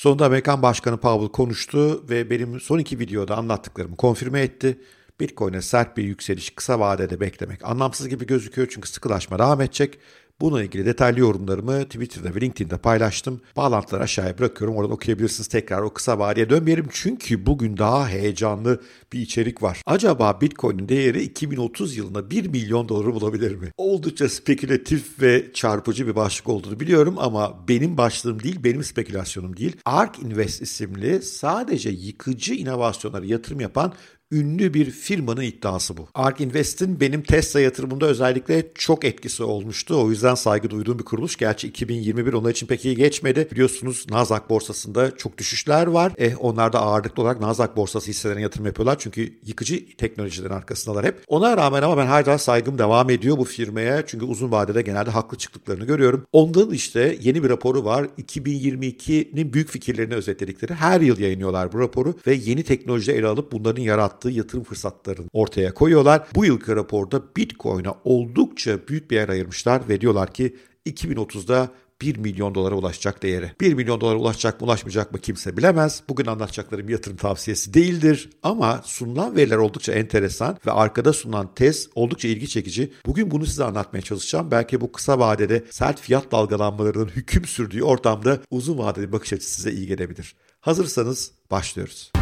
Sonunda Amerikan Başkanı Powell konuştu ve benim son iki videoda anlattıklarımı konfirme etti. Bitcoin'e sert bir yükseliş kısa vadede beklemek anlamsız gibi gözüküyor çünkü sıkılaşma devam edecek. Bununla ilgili detaylı yorumlarımı Twitter'da ve LinkedIn'de paylaştım. Bağlantıları aşağıya bırakıyorum. Oradan okuyabilirsiniz. Tekrar o kısa vadeye dönmeyelim. Çünkü bugün daha heyecanlı bir içerik var. Acaba Bitcoin'in değeri 2030 yılında 1 milyon doları bulabilir mi? Oldukça spekülatif ve çarpıcı bir başlık olduğunu biliyorum ama benim başlığım değil, benim spekülasyonum değil. ARK Invest isimli sadece yıkıcı inovasyonlara yatırım yapan ünlü bir firmanın iddiası bu. ARK Invest'in benim Tesla yatırımında özellikle çok etkisi olmuştu. O yüzden saygı duyduğum bir kuruluş. Gerçi 2021 onlar için pek iyi geçmedi. Biliyorsunuz Nasdaq borsasında çok düşüşler var. Eh onlar da ağırlıklı olarak Nasdaq borsası hisselerine yatırım yapıyorlar. Çünkü yıkıcı teknolojilerin arkasındalar hep. Ona rağmen ama ben hala saygım devam ediyor bu firmaya. Çünkü uzun vadede genelde haklı çıktıklarını görüyorum. Ondan işte yeni bir raporu var. 2022'nin büyük fikirlerini özetledikleri. Her yıl yayınlıyorlar bu raporu ve yeni teknolojileri ele alıp bunların yarattığı yarattığı yatırım fırsatlarını ortaya koyuyorlar. Bu yılki raporda Bitcoin'a oldukça büyük bir yer ayırmışlar ve diyorlar ki 2030'da 1 milyon dolara ulaşacak değeri. 1 milyon dolara ulaşacak mı ulaşmayacak mı kimse bilemez. Bugün anlatacaklarım yatırım tavsiyesi değildir ama sunulan veriler oldukça enteresan ve arkada sunulan tez oldukça ilgi çekici. Bugün bunu size anlatmaya çalışacağım. Belki bu kısa vadede sert fiyat dalgalanmalarının hüküm sürdüğü ortamda uzun vadeli bakış açısı size iyi gelebilir. Hazırsanız başlıyoruz.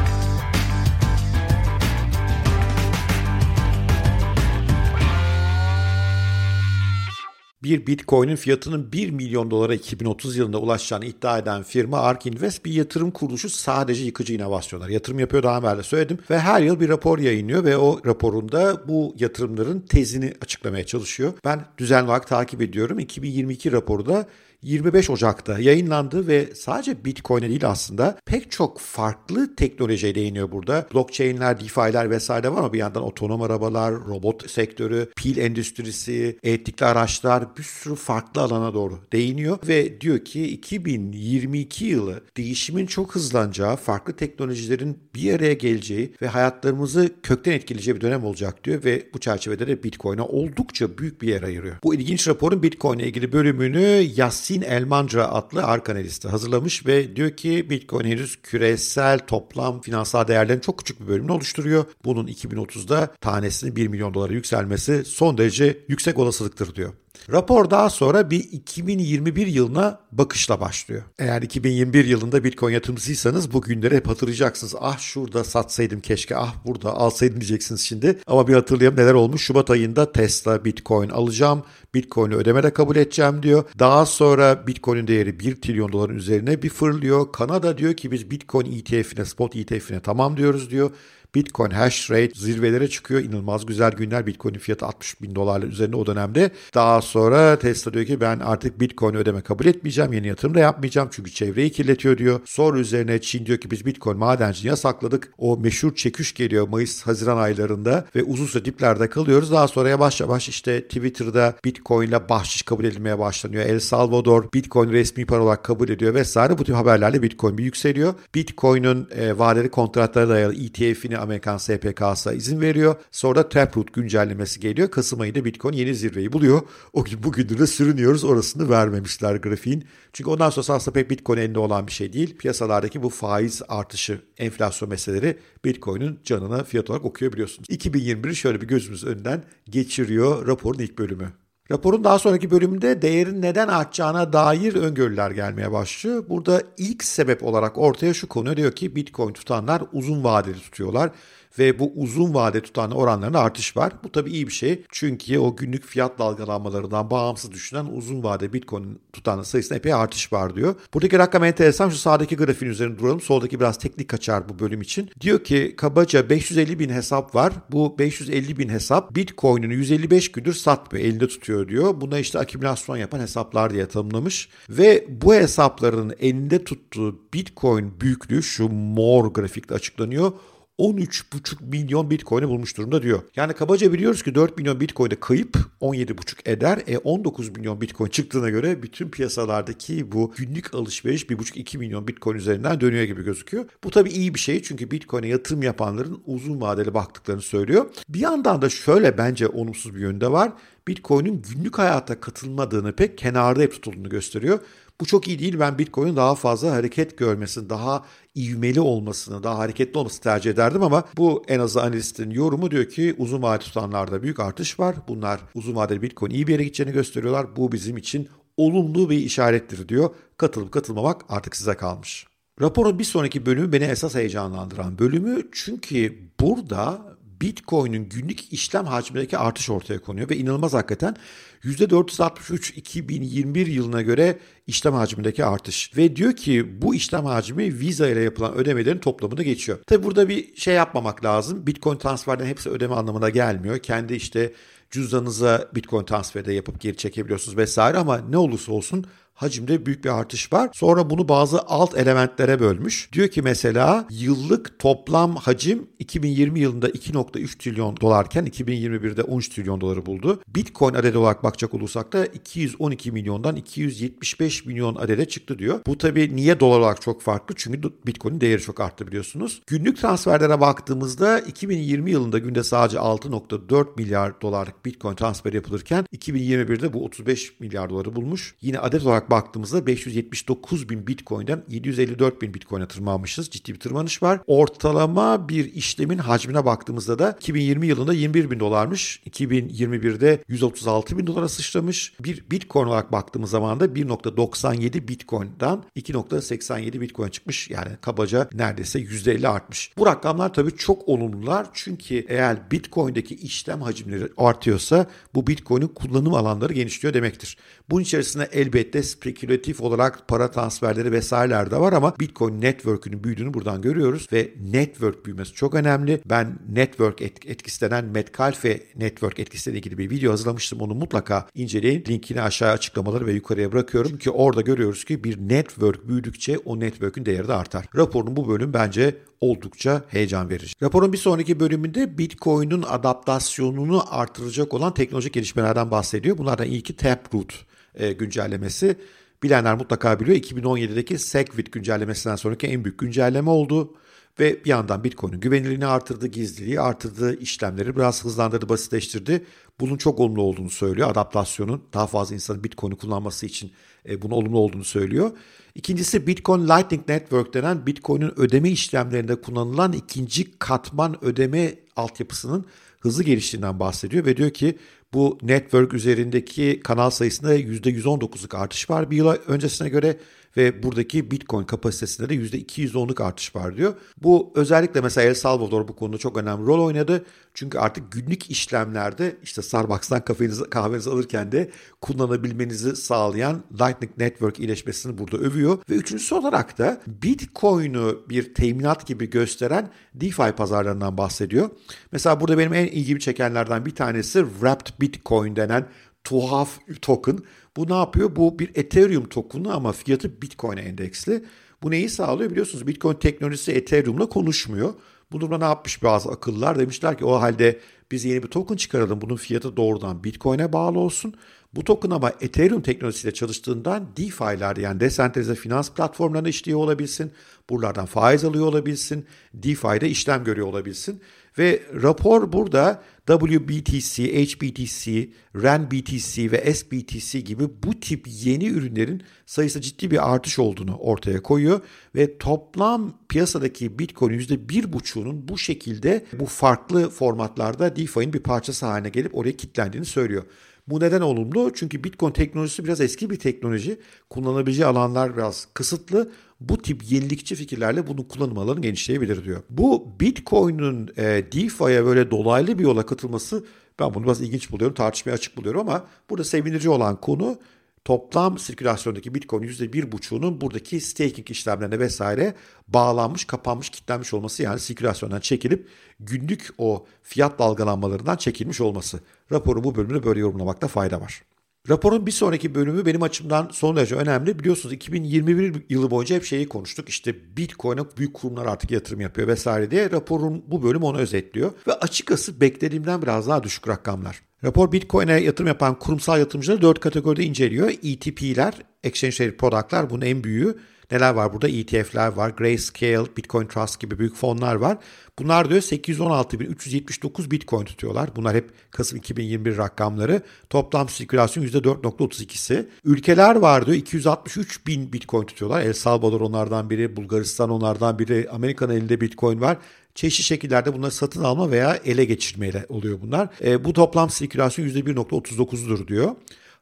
Bir Bitcoin'in fiyatının 1 milyon dolara 2030 yılında ulaşacağını iddia eden firma ARK Invest bir yatırım kuruluşu sadece yıkıcı inovasyonlar. Yatırım yapıyor daha evvel de söyledim ve her yıl bir rapor yayınlıyor ve o raporunda bu yatırımların tezini açıklamaya çalışıyor. Ben düzenli olarak takip ediyorum. 2022 raporu da 25 Ocak'ta yayınlandı ve sadece Bitcoin'e değil aslında pek çok farklı teknolojiye değiniyor burada. Blockchain'ler, DeFi'ler vesaire var ama bir yandan otonom arabalar, robot sektörü, pil endüstrisi, elektrikli araçlar bir sürü farklı alana doğru değiniyor ve diyor ki 2022 yılı değişimin çok hızlanacağı, farklı teknolojilerin bir araya geleceği ve hayatlarımızı kökten etkileyeceği bir dönem olacak diyor ve bu çerçevede de Bitcoin'e oldukça büyük bir yer ayırıyor. Bu ilginç raporun Bitcoin'e ilgili bölümünü Yas Yasin Elmanca adlı ARK analisti hazırlamış ve diyor ki Bitcoin henüz küresel toplam finansal değerlerin çok küçük bir bölümünü oluşturuyor. Bunun 2030'da tanesinin 1 milyon dolara yükselmesi son derece yüksek olasılıktır diyor. Rapor daha sonra bir 2021 yılına bakışla başlıyor. Eğer 2021 yılında Bitcoin yatırımcısıysanız bu günleri hep hatırlayacaksınız. Ah şurada satsaydım keşke, ah burada alsaydım diyeceksiniz şimdi. Ama bir hatırlayalım neler olmuş. Şubat ayında Tesla Bitcoin alacağım, Bitcoin'i ödeme de kabul edeceğim diyor. Daha sonra Bitcoin'in değeri 1 trilyon doların üzerine bir fırlıyor. Kanada diyor ki biz Bitcoin ETF'ine, spot ETF'ine tamam diyoruz diyor. Bitcoin hash rate zirvelere çıkıyor. İnanılmaz güzel günler. Bitcoin'in fiyatı 60 bin dolarla üzerinde o dönemde. Daha sonra Tesla diyor ki ben artık Bitcoin ödeme kabul etmeyeceğim. Yeni yatırım da yapmayacağım çünkü çevreyi kirletiyor diyor. Sonra üzerine Çin diyor ki biz Bitcoin madenciliğini yasakladık. O meşhur çeküş geliyor Mayıs-Haziran aylarında ve uzun süre diplerde kalıyoruz. Daha sonra yavaş yavaş işte Twitter'da Bitcoin ile bahşiş kabul edilmeye başlanıyor. El Salvador Bitcoin resmi para olarak kabul ediyor vesaire. Bu tip haberlerle Bitcoin bir yükseliyor. Bitcoin'in e, vadeli kontratlara dayalı ETF'ini Amerikan SPK'sa izin veriyor. Sonra da Taproot güncellemesi geliyor. Kasım ayında Bitcoin yeni zirveyi buluyor. O gün bugündür de sürünüyoruz. Orasını vermemişler grafiğin. Çünkü ondan sonra aslında pek Bitcoin elinde olan bir şey değil. Piyasalardaki bu faiz artışı, enflasyon meseleleri Bitcoin'in canına fiyat olarak okuyor biliyorsunuz. 2021'i şöyle bir gözümüz önünden geçiriyor raporun ilk bölümü. Raporun daha sonraki bölümünde değerin neden artacağına dair öngörüler gelmeye başlıyor. Burada ilk sebep olarak ortaya şu konu diyor ki Bitcoin tutanlar uzun vadeli tutuyorlar ve bu uzun vade tutan oranlarında artış var. Bu tabii iyi bir şey. Çünkü o günlük fiyat dalgalanmalarından bağımsız düşünen uzun vade Bitcoin tutan sayısında epey artış var diyor. Buradaki rakam enteresan. Şu sağdaki grafiğin üzerinde duralım. Soldaki biraz teknik kaçar bu bölüm için. Diyor ki kabaca 550 bin hesap var. Bu 550 bin hesap Bitcoin'ini 155 gündür satmıyor. Elinde tutuyor diyor. Buna işte akümülasyon yapan hesaplar diye tanımlamış. Ve bu hesapların elinde tuttuğu Bitcoin büyüklüğü şu mor grafikte açıklanıyor. 13,5 milyon bitcoin'i bulmuş durumda diyor. Yani kabaca biliyoruz ki 4 milyon bitcoin'e kayıp 17,5 eder. E 19 milyon bitcoin çıktığına göre bütün piyasalardaki bu günlük alışveriş 1,5-2 milyon bitcoin üzerinden dönüyor gibi gözüküyor. Bu tabii iyi bir şey çünkü bitcoin'e yatırım yapanların uzun vadeli baktıklarını söylüyor. Bir yandan da şöyle bence olumsuz bir yönde var. Bitcoin'in günlük hayata katılmadığını pek kenarda hep tutulduğunu gösteriyor. Bu çok iyi değil. Ben Bitcoin'in daha fazla hareket görmesini, daha ivmeli olmasını, daha hareketli olmasını tercih ederdim ama bu en azı analistin yorumu diyor ki uzun vade tutanlarda büyük artış var. Bunlar uzun vadeli Bitcoin iyi bir yere gideceğini gösteriyorlar. Bu bizim için olumlu bir işarettir diyor. Katılıp katılmamak artık size kalmış. Raporun bir sonraki bölümü beni esas heyecanlandıran bölümü çünkü burada Bitcoin'in günlük işlem hacmindeki artış ortaya konuyor ve inanılmaz hakikaten %463 2021 yılına göre işlem hacmindeki artış. Ve diyor ki bu işlem hacmi Visa ile yapılan ödemelerin toplamını geçiyor. Tabi burada bir şey yapmamak lazım. Bitcoin transferden hepsi ödeme anlamına gelmiyor. Kendi işte cüzdanınıza Bitcoin transferi yapıp geri çekebiliyorsunuz vesaire ama ne olursa olsun hacimde büyük bir artış var. Sonra bunu bazı alt elementlere bölmüş. Diyor ki mesela yıllık toplam hacim 2020 yılında 2.3 trilyon dolarken 2021'de 13 trilyon doları buldu. Bitcoin adedi olarak bakacak olursak da 212 milyondan 275 milyon adede çıktı diyor. Bu tabii niye dolar olarak çok farklı? Çünkü Bitcoin'in değeri çok arttı biliyorsunuz. Günlük transferlere baktığımızda 2020 yılında günde sadece 6.4 milyar dolarlık Bitcoin transferi yapılırken 2021'de bu 35 milyar doları bulmuş. Yine adet olarak baktığımızda 579 bin Bitcoin'den 754 bin Bitcoin'e tırmanmışız. Ciddi bir tırmanış var. Ortalama bir işlemin hacmine baktığımızda da 2020 yılında 21 bin dolarmış. 2021'de 136 bin dolara sıçramış. Bir Bitcoin olarak baktığımız zaman da 1.97 Bitcoin'dan 2.87 Bitcoin çıkmış. Yani kabaca neredeyse %50 artmış. Bu rakamlar tabii çok olumlular. Çünkü eğer Bitcoin'deki işlem hacimleri artıyorsa bu Bitcoin'in kullanım alanları genişliyor demektir. Bunun içerisinde elbette spekülatif olarak para transferleri vesaireler de var ama Bitcoin network'ünün büyüdüğünü buradan görüyoruz ve network büyümesi çok önemli. Ben network etkisi denen Metcalfe network etkisiyle ilgili bir video hazırlamıştım. Onu mutlaka inceleyin. Linkini aşağıya açıklamaları ve yukarıya bırakıyorum. Çünkü orada görüyoruz ki bir network büyüdükçe o network'ün değeri de artar. Raporun bu bölüm bence oldukça heyecan verici. Raporun bir sonraki bölümünde Bitcoin'in adaptasyonunu artıracak olan teknolojik gelişmelerden bahsediyor. Bunlardan ilki Taproot e, güncellemesi. Bilenler mutlaka biliyor 2017'deki SegWit güncellemesinden sonraki en büyük güncelleme oldu. Ve bir yandan Bitcoin'in güvenilirliğini artırdı, gizliliği artırdı, işlemleri biraz hızlandırdı, basitleştirdi. Bunun çok olumlu olduğunu söylüyor. Adaptasyonun daha fazla insanın Bitcoin'i kullanması için e, bunun olumlu olduğunu söylüyor. İkincisi Bitcoin Lightning Network denen Bitcoin'in ödeme işlemlerinde kullanılan ikinci katman ödeme altyapısının hızlı geliştiğinden bahsediyor ve diyor ki bu network üzerindeki kanal sayısında %119'luk artış var bir yıl öncesine göre ve buradaki Bitcoin kapasitesinde de %210'luk artış var diyor. Bu özellikle mesela El Salvador bu konuda çok önemli rol oynadı. Çünkü artık günlük işlemlerde işte Starbucks'tan kahvenizi, kahvenizi alırken de kullanabilmenizi sağlayan Lightning Network iyileşmesini burada övüyor. Ve üçüncüsü olarak da Bitcoin'u bir teminat gibi gösteren DeFi pazarlarından bahsediyor. Mesela burada benim en ilgimi çekenlerden bir tanesi Wrapped Bitcoin denen tuhaf token. Bu ne yapıyor? Bu bir Ethereum token'u ama fiyatı Bitcoin'e endeksli. Bu neyi sağlıyor biliyorsunuz Bitcoin teknolojisi Ethereum'la konuşmuyor. Bu durumda ne yapmış bazı akıllar? Demişler ki o halde biz yeni bir token çıkaralım. Bunun fiyatı doğrudan Bitcoin'e bağlı olsun. Bu token ama Ethereum teknolojisiyle çalıştığından DeFi'ler yani desentralize finans platformlarına işliyor olabilsin. Buralardan faiz alıyor olabilsin. DeFi'de işlem görüyor olabilsin. Ve rapor burada WBTC, HBTC, RANBTC ve SBTC gibi bu tip yeni ürünlerin sayısı ciddi bir artış olduğunu ortaya koyuyor ve toplam piyasadaki Bitcoin %1,5'unun bu şekilde bu farklı formatlarda DeFi'nin bir parçası haline gelip oraya kilitlendiğini söylüyor. Bu neden olumlu? Çünkü Bitcoin teknolojisi biraz eski bir teknoloji. Kullanabileceği alanlar biraz kısıtlı. Bu tip yenilikçi fikirlerle bunun kullanım alanı genişleyebilir diyor. Bu Bitcoin'in e, DeFi'ye böyle dolaylı bir yola katılması ben bunu biraz ilginç buluyorum, tartışmaya açık buluyorum ama burada sevindirici olan konu toplam sirkülasyondaki Bitcoin %1,5'unun buradaki staking işlemlerine vesaire bağlanmış, kapanmış, kilitlenmiş olması yani sirkülasyondan çekilip günlük o fiyat dalgalanmalarından çekilmiş olması. Raporun bu bölümünü böyle yorumlamakta fayda var. Raporun bir sonraki bölümü benim açımdan son derece önemli. Biliyorsunuz 2021 yılı boyunca hep şeyi konuştuk. İşte Bitcoin'e büyük kurumlar artık yatırım yapıyor vesaire diye. Raporun bu bölümü onu özetliyor. Ve açıkçası beklediğimden biraz daha düşük rakamlar. Rapor Bitcoin'e yatırım yapan kurumsal yatırımcıları dört kategoride inceliyor. ETP'ler, Exchange Traded Product'lar bunun en büyüğü. Neler var burada? ETF'ler var, Grayscale, Bitcoin Trust gibi büyük fonlar var. Bunlar diyor 816.379 Bitcoin tutuyorlar. Bunlar hep Kasım 2021 rakamları. Toplam sirkülasyon %4.32'si. Ülkeler var diyor 263 bin Bitcoin tutuyorlar. El Salvador onlardan biri, Bulgaristan onlardan biri, Amerika'nın elinde Bitcoin var çeşitli şekillerde bunları satın alma veya ele geçirmeyle oluyor bunlar. E, bu toplam sirkülasyon %1.39'dur diyor.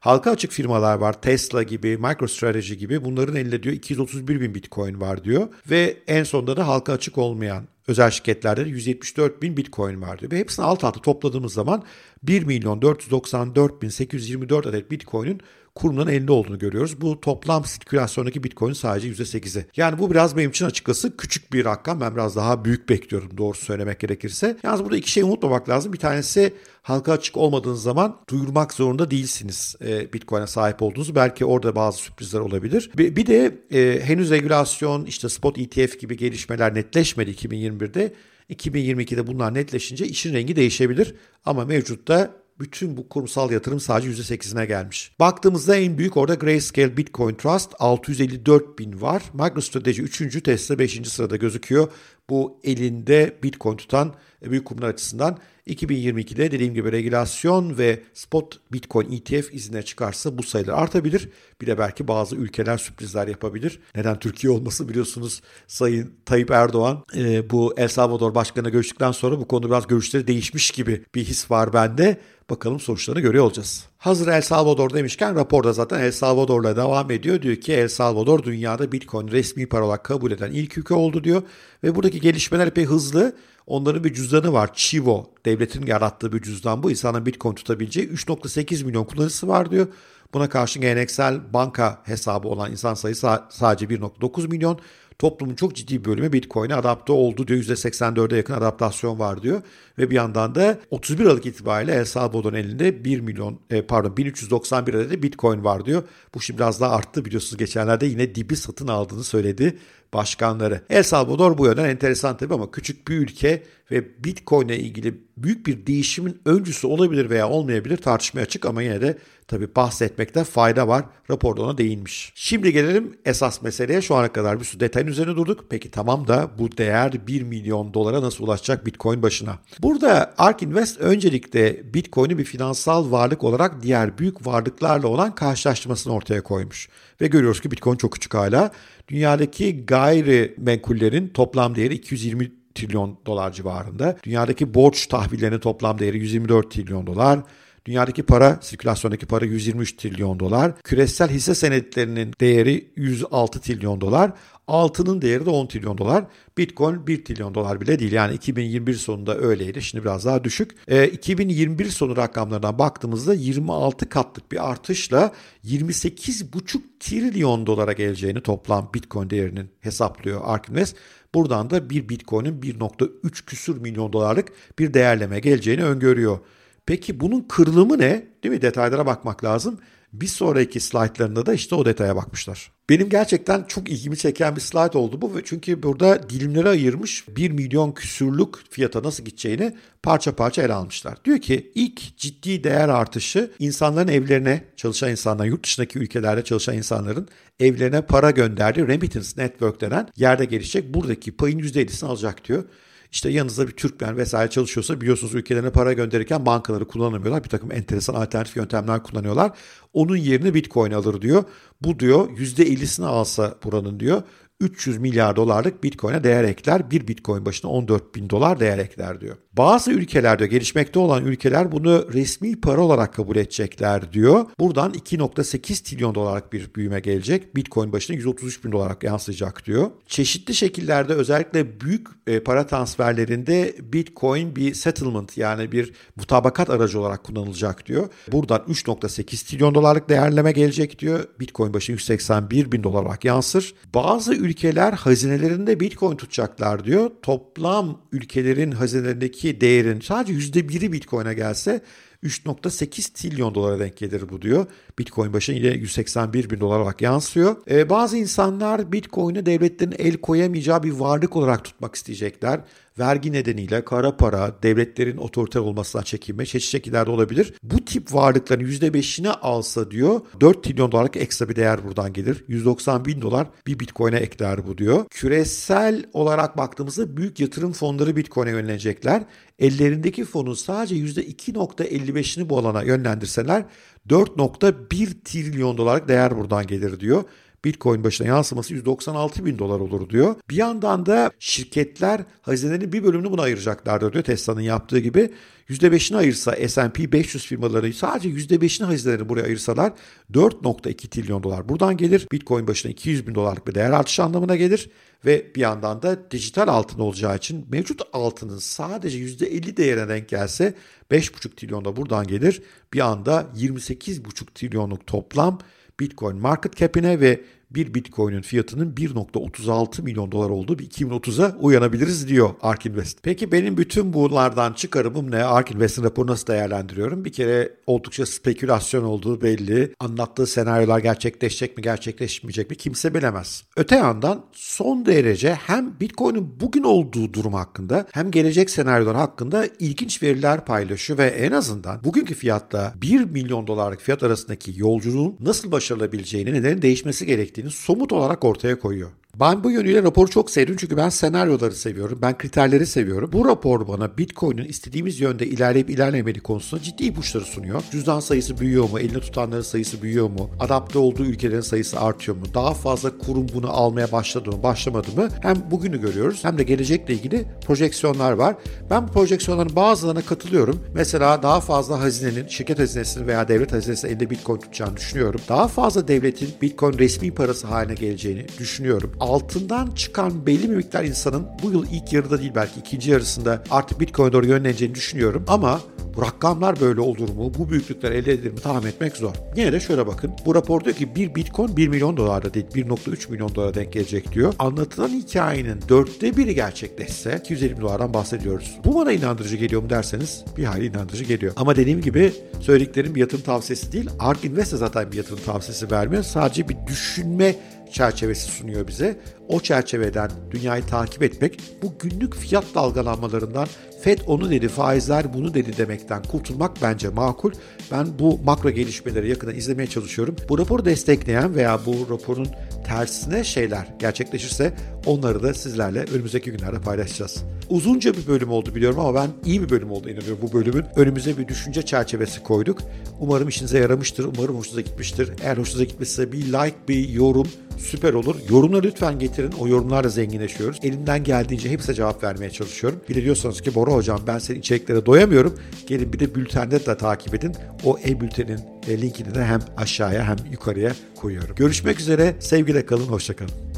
Halka açık firmalar var. Tesla gibi, MicroStrategy gibi bunların elinde diyor 231 bin bitcoin var diyor. Ve en sonunda da halka açık olmayan özel şirketlerde de 174 bin bitcoin var diyor. Ve hepsini alt alta topladığımız zaman 1 milyon 494 bin 824 adet bitcoin'in kurumunun elinde olduğunu görüyoruz. Bu toplam sirkülasyondaki Bitcoin sadece %8'i. Yani bu biraz benim için açıkçası küçük bir rakam. Ben biraz daha büyük bekliyorum doğrusu söylemek gerekirse. Yalnız burada iki şey unutmamak lazım. Bir tanesi halka açık olmadığınız zaman duyurmak zorunda değilsiniz e, Bitcoin'e sahip olduğunuzu. Belki orada bazı sürprizler olabilir. Bir, bir de e, henüz regülasyon işte spot ETF gibi gelişmeler netleşmedi 2021'de. 2022'de bunlar netleşince işin rengi değişebilir. Ama mevcutta bütün bu kurumsal yatırım sadece %8'ine gelmiş. Baktığımızda en büyük orada Grayscale Bitcoin Trust 654 bin var. MicroStrategy 3. Tesla 5. sırada gözüküyor. Bu elinde Bitcoin tutan büyük kurumlar açısından 2022'de dediğim gibi regülasyon ve spot Bitcoin ETF izine çıkarsa bu sayılar artabilir. Bir de belki bazı ülkeler sürprizler yapabilir. Neden Türkiye olması biliyorsunuz Sayın Tayyip Erdoğan e, bu El Salvador Başkanı'na görüştükten sonra bu konuda biraz görüşleri değişmiş gibi bir his var bende. Bakalım sonuçlarını görüyor olacağız. Hazır El Salvador demişken raporda zaten El Salvador'la devam ediyor. Diyor ki El Salvador dünyada Bitcoin resmi para olarak kabul eden ilk ülke oldu diyor. Ve buradaki gelişmeler epey hızlı. Onların bir cüzdanı var. Chivo. Devletin yarattığı bir cüzdan bu. İnsanın Bitcoin tutabileceği 3.8 milyon kullanıcısı var diyor. Buna karşın geleneksel banka hesabı olan insan sayısı sadece 1.9 milyon. Toplumun çok ciddi bir bölümü Bitcoin'e adapte oldu diyor. %84'e yakın adaptasyon var diyor. Ve bir yandan da 31 Aralık itibariyle El Salvador'un elinde 1 milyon e, pardon 1391 adet Bitcoin var diyor. Bu şimdi biraz daha arttı biliyorsunuz geçenlerde yine dibi satın aldığını söyledi başkanları. El Salvador bu yönden enteresan tabii ama küçük bir ülke ve Bitcoin ile ilgili büyük bir değişimin öncüsü olabilir veya olmayabilir tartışmaya açık ama yine de tabii bahsetmekte fayda var. Raporda ona değinmiş. Şimdi gelelim esas meseleye. Şu ana kadar bir sürü detayın üzerine durduk. Peki tamam da bu değer 1 milyon dolara nasıl ulaşacak Bitcoin başına? Burada ARK Invest öncelikle Bitcoin'i bir finansal varlık olarak diğer büyük varlıklarla olan karşılaştırmasını ortaya koymuş. Ve görüyoruz ki Bitcoin çok küçük hala. Dünyadaki gayrimenkullerin toplam değeri 220 trilyon dolar civarında. Dünyadaki borç tahvillerinin toplam değeri 124 trilyon dolar. Dünyadaki para, sirkülasyondaki para 123 trilyon dolar. Küresel hisse senetlerinin değeri 106 trilyon dolar. Altının değeri de 10 trilyon dolar. Bitcoin 1 trilyon dolar bile değil. Yani 2021 sonunda öyleydi. Şimdi biraz daha düşük. E, 2021 sonu rakamlarından baktığımızda 26 katlık bir artışla 28,5 trilyon dolara geleceğini toplam Bitcoin değerinin hesaplıyor Ark Invest. Buradan da bir Bitcoin'in 1.3 küsür milyon dolarlık bir değerleme geleceğini öngörüyor. Peki bunun kırılımı ne? Değil mi? Detaylara bakmak lazım. Bir sonraki slaytlarında da işte o detaya bakmışlar. Benim gerçekten çok ilgimi çeken bir slayt oldu bu. Çünkü burada dilimlere ayırmış 1 milyon küsürlük fiyata nasıl gideceğini parça parça ele almışlar. Diyor ki ilk ciddi değer artışı insanların evlerine çalışan insanlar, yurt dışındaki ülkelerde çalışan insanların evlerine para gönderdiği remittance network denen yerde gelişecek. Buradaki payın %50'sini alacak diyor. İşte yanınızda bir Türkmen vesaire çalışıyorsa biliyorsunuz ülkelerine para gönderirken bankaları kullanamıyorlar. Bir takım enteresan alternatif yöntemler kullanıyorlar. Onun yerine Bitcoin alır diyor. Bu diyor %50'sini alsa buranın diyor 300 milyar dolarlık Bitcoin'e değer ekler. Bir Bitcoin başına 14 bin dolar değer ekler diyor. Bazı ülkelerde gelişmekte olan ülkeler bunu resmi para olarak kabul edecekler diyor. Buradan 2.8 trilyon dolarlık bir büyüme gelecek. Bitcoin başına 133 bin dolar yansıyacak diyor. Çeşitli şekillerde özellikle büyük e, para transferlerinde Bitcoin bir settlement yani bir mutabakat aracı olarak kullanılacak diyor. Buradan 3.8 trilyon dolarlık değerleme gelecek diyor. Bitcoin başına 181 bin dolar yansır. Bazı ülkeler hazinelerinde Bitcoin tutacaklar diyor. Toplam ülkelerin hazinelerindeki değerin sadece %1'i Bitcoin'e gelse 3.8 trilyon dolara denk gelir bu diyor. Bitcoin başına yine 181 bin dolar olarak yansıyor. Ee, bazı insanlar Bitcoin'e devletlerin el koyamayacağı bir varlık olarak tutmak isteyecekler vergi nedeniyle kara para, devletlerin otoriter olmasına çekinme, çeşitli şekillerde olabilir. Bu tip varlıkların %5'ini alsa diyor 4 trilyon dolarlık ekstra bir değer buradan gelir. 190 bin dolar bir bitcoin'e ekler bu diyor. Küresel olarak baktığımızda büyük yatırım fonları bitcoin'e yönelecekler. Ellerindeki fonun sadece %2.55'ini bu alana yönlendirseler 4.1 trilyon dolarlık değer buradan gelir diyor. Bitcoin başına yansıması 196 bin dolar olur diyor. Bir yandan da şirketler hazinenin bir bölümünü buna ayıracaklardır diyor Tesla'nın yaptığı gibi. %5'ini ayırsa S&P 500 firmaları sadece %5'ini hazinelerini buraya ayırsalar 4.2 trilyon dolar buradan gelir. Bitcoin başına 200 bin dolarlık bir değer artışı anlamına gelir. Ve bir yandan da dijital altın olacağı için mevcut altının sadece %50 değerine denk gelse 5,5 trilyon da buradan gelir. Bir anda 28,5 trilyonluk toplam Bitcoin market cap'ine ve bir Bitcoin'in fiyatının 1.36 milyon dolar olduğu bir 2030'a uyanabiliriz diyor Ark Invest. Peki benim bütün bunlardan çıkarımım ne? Ark Invest'in raporu nasıl değerlendiriyorum? Bir kere oldukça spekülasyon olduğu belli. Anlattığı senaryolar gerçekleşecek mi, gerçekleşmeyecek mi kimse bilemez. Öte yandan son derece hem Bitcoin'in bugün olduğu durum hakkında hem gelecek senaryolar hakkında ilginç veriler paylaşıyor ve en azından bugünkü fiyatla 1 milyon dolarlık fiyat arasındaki yolculuğun nasıl başarılabileceğini, neden değişmesi gerektiğini gerektiğini somut olarak ortaya koyuyor. Ben bu yönüyle raporu çok sevdim çünkü ben senaryoları seviyorum, ben kriterleri seviyorum. Bu rapor bana Bitcoin'in istediğimiz yönde ilerleyip ilerlemediği konusunda ciddi ipuçları sunuyor. Cüzdan sayısı büyüyor mu, elinde tutanların sayısı büyüyor mu, adapte olduğu ülkelerin sayısı artıyor mu, daha fazla kurum bunu almaya başladı mı, başlamadı mı? Hem bugünü görüyoruz hem de gelecekle ilgili projeksiyonlar var. Ben bu projeksiyonların bazılarına katılıyorum. Mesela daha fazla hazinenin, şirket hazinesinin veya devlet hazinesinin elinde Bitcoin tutacağını düşünüyorum. Daha fazla devletin Bitcoin resmi parası haline geleceğini düşünüyorum altından çıkan belli bir miktar insanın bu yıl ilk yarıda değil belki ikinci yarısında artık Bitcoin'e doğru yönleneceğini düşünüyorum. Ama bu rakamlar böyle olur mu? Bu büyüklükler elde edilir mi? Tahmin etmek zor. Yine de şöyle bakın. Bu rapor diyor ki bir Bitcoin 1 milyon dolarda değil 1.3 milyon dolara denk gelecek diyor. Anlatılan hikayenin dörtte biri gerçekleşse 250 dolardan bahsediyoruz. Bu bana inandırıcı geliyor mu derseniz bir hayli inandırıcı geliyor. Ama dediğim gibi söylediklerim bir yatırım tavsiyesi değil. Ark Invest de zaten bir yatırım tavsiyesi vermiyor. Sadece bir düşünme çerçevesi sunuyor bize. O çerçeveden dünyayı takip etmek bu günlük fiyat dalgalanmalarından FED onu dedi, faizler bunu dedi demekten kurtulmak bence makul. Ben bu makro gelişmeleri yakından izlemeye çalışıyorum. Bu raporu destekleyen veya bu raporun tersine şeyler gerçekleşirse onları da sizlerle önümüzdeki günlerde paylaşacağız. Uzunca bir bölüm oldu biliyorum ama ben iyi bir bölüm oldu inanıyorum bu bölümün. Önümüze bir düşünce çerçevesi koyduk. Umarım işinize yaramıştır. Umarım hoşunuza gitmiştir. Eğer hoşunuza gitmişse bir like, bir yorum süper olur. Yorumları lütfen getirin. O yorumlarla zenginleşiyoruz. Elimden geldiğince hepsine cevap vermeye çalışıyorum. Bir de diyorsanız ki Bora Hocam ben senin içeriklere doyamıyorum. Gelin bir de bültende de takip edin. O e-bültenin linkini de hem aşağıya hem yukarıya koyuyorum. Görüşmek üzere. Sevgiyle kalın. Hoşçakalın.